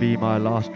Last my Um,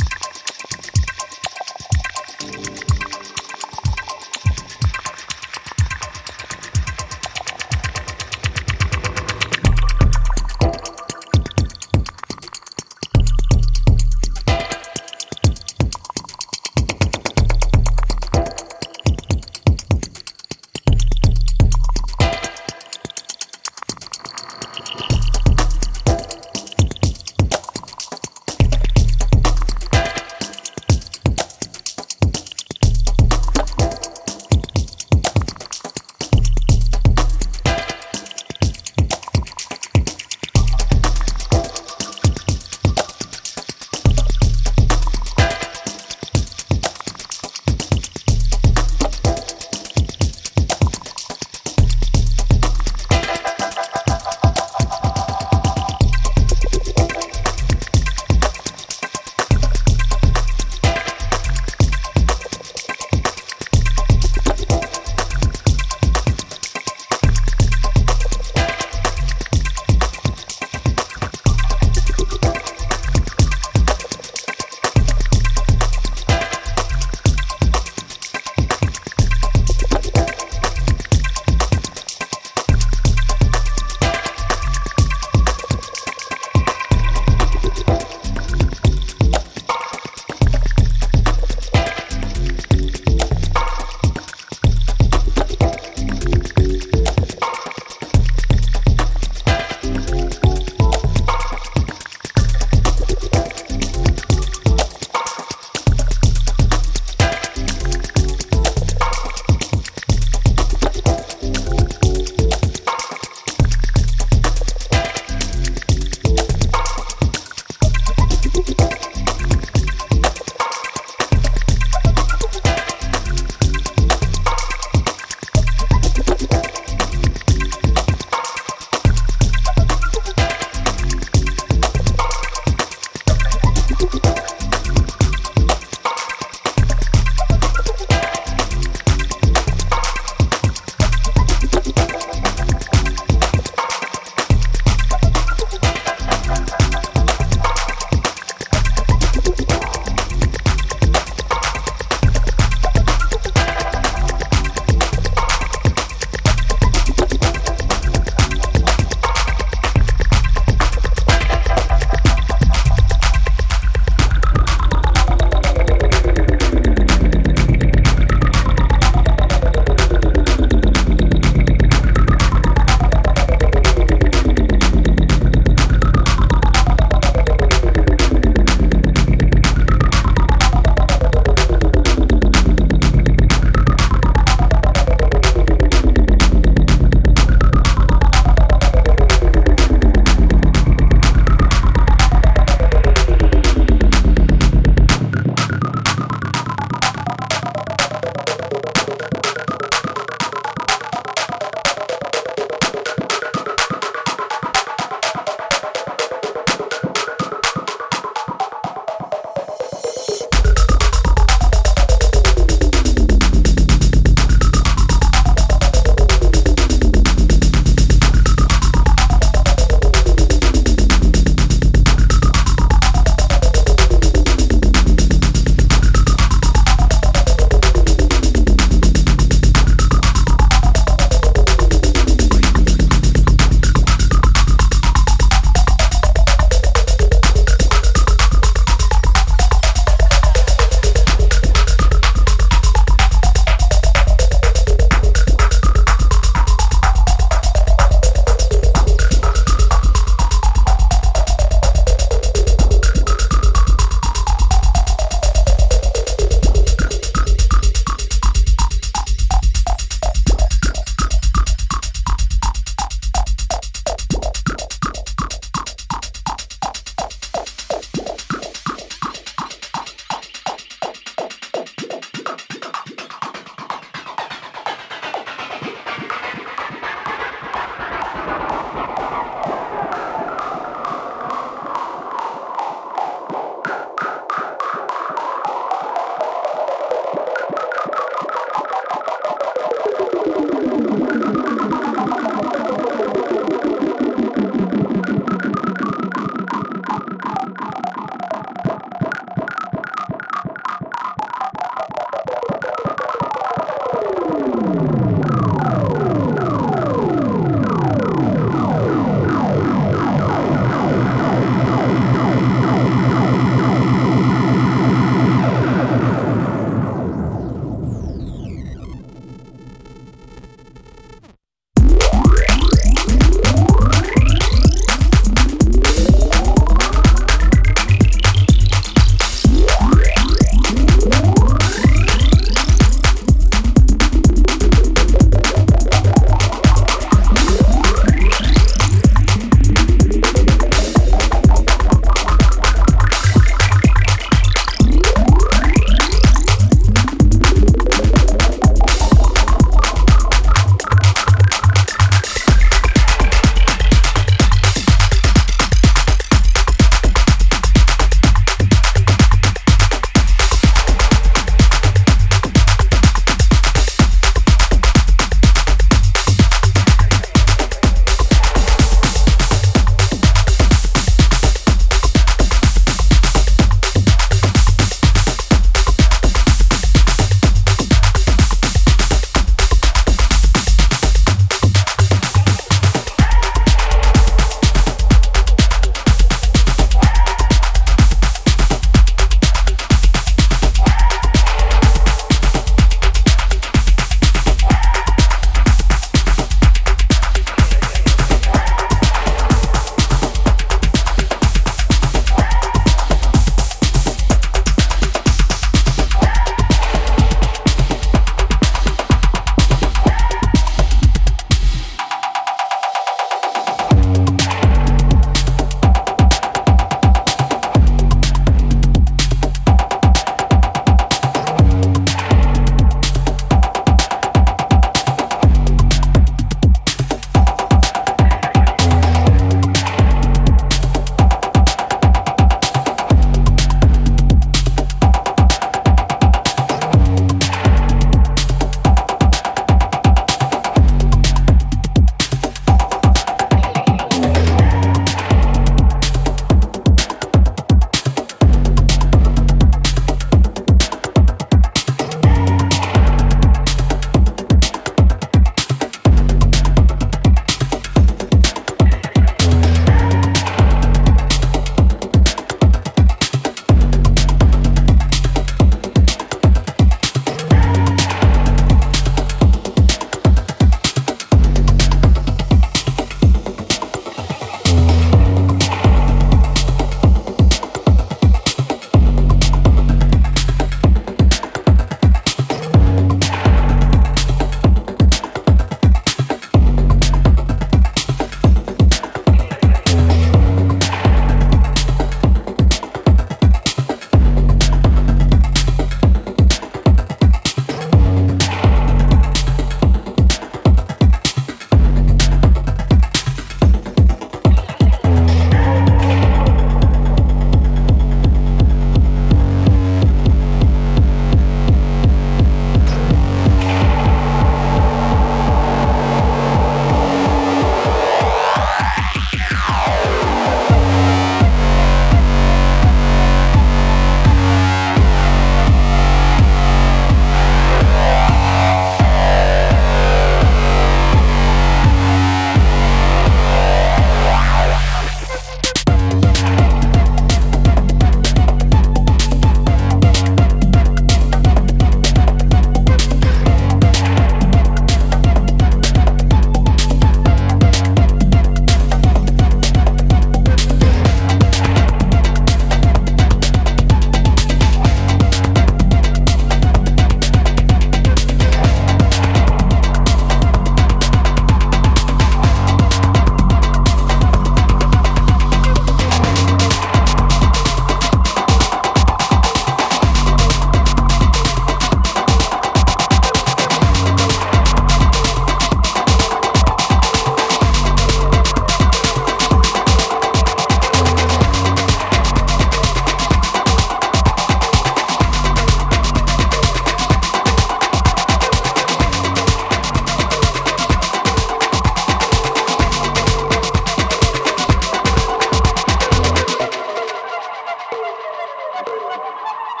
Thank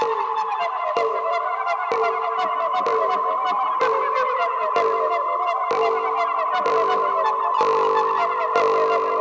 you.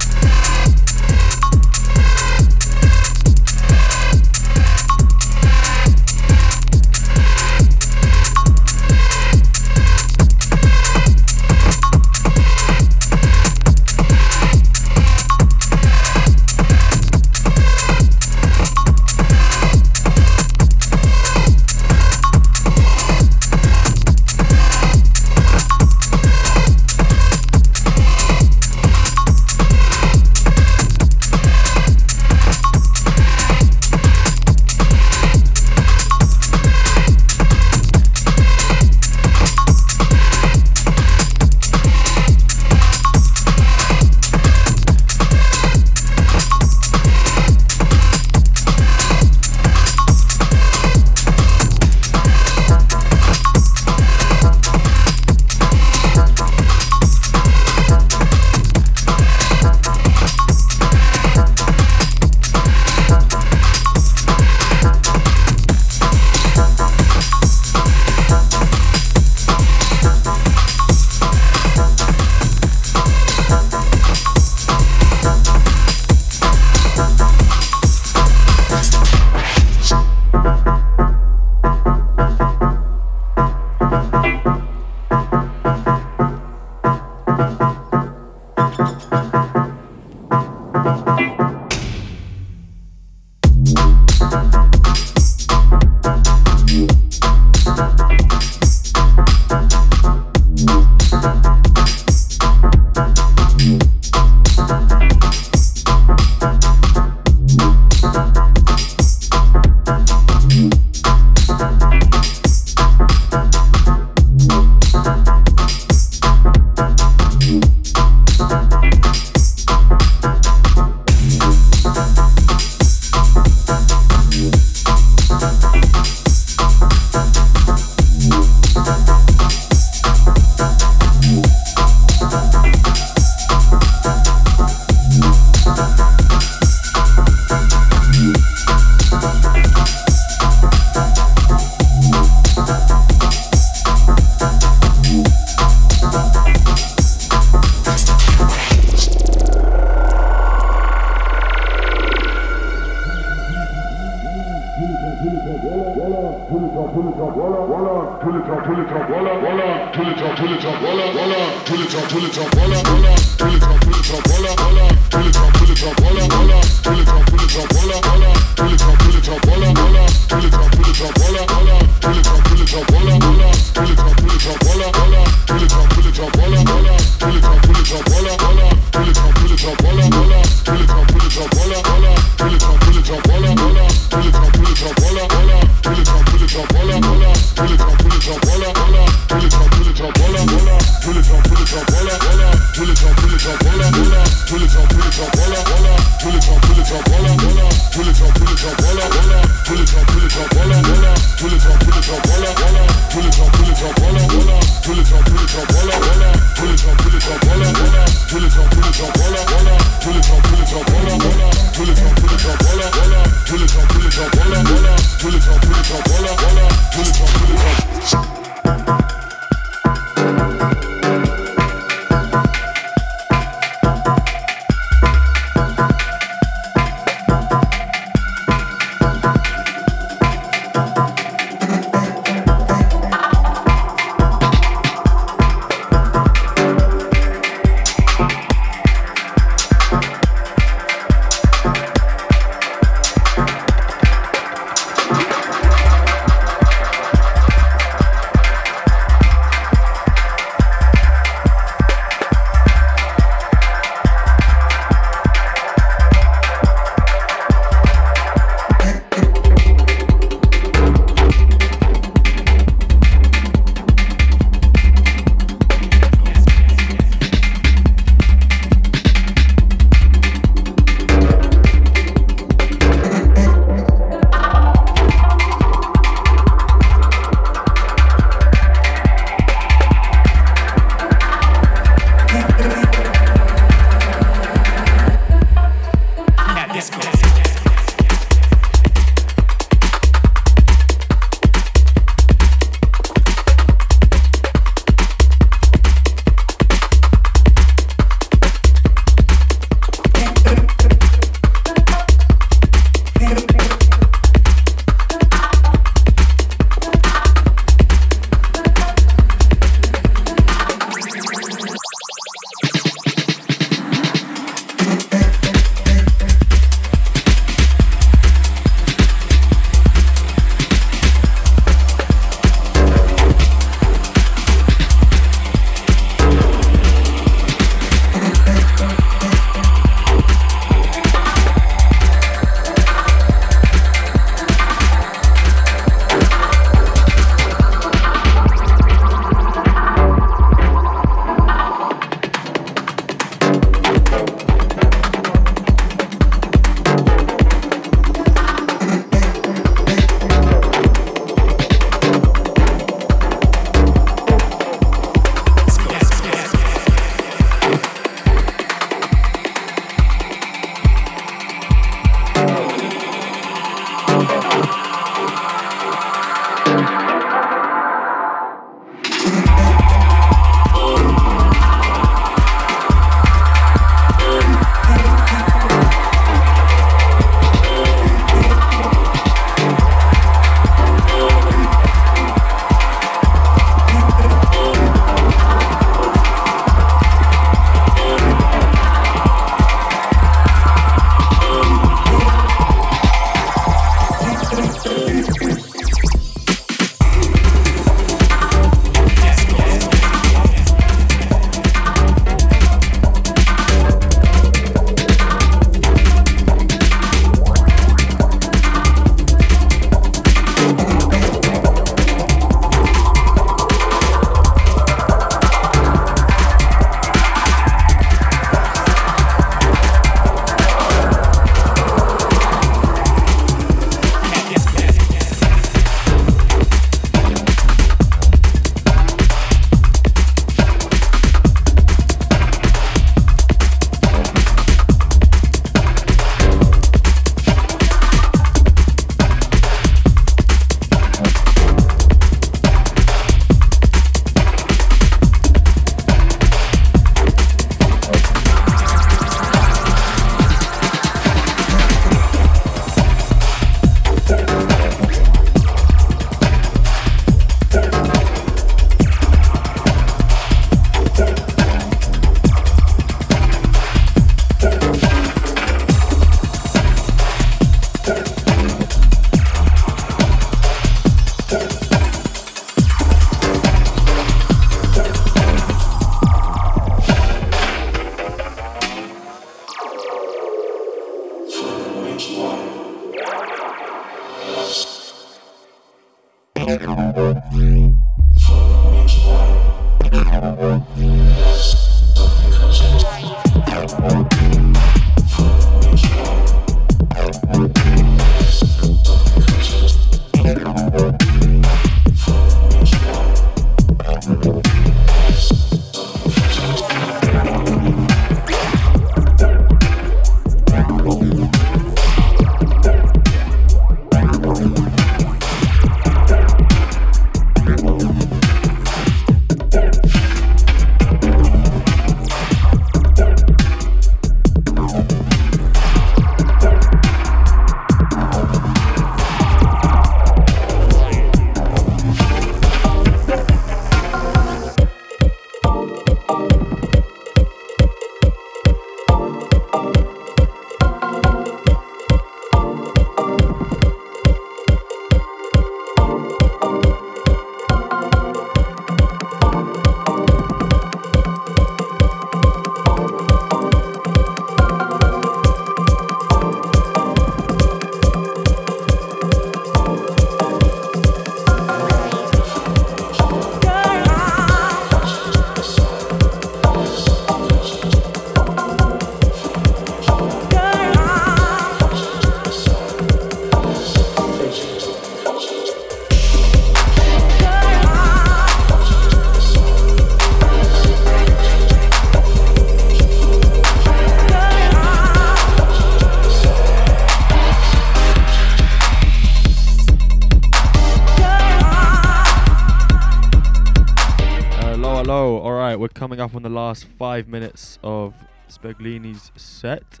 Coming up on the last five minutes of Spaglini's set.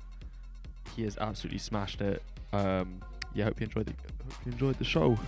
He has absolutely smashed it. Um, yeah, hope you enjoyed the hope you enjoyed the show.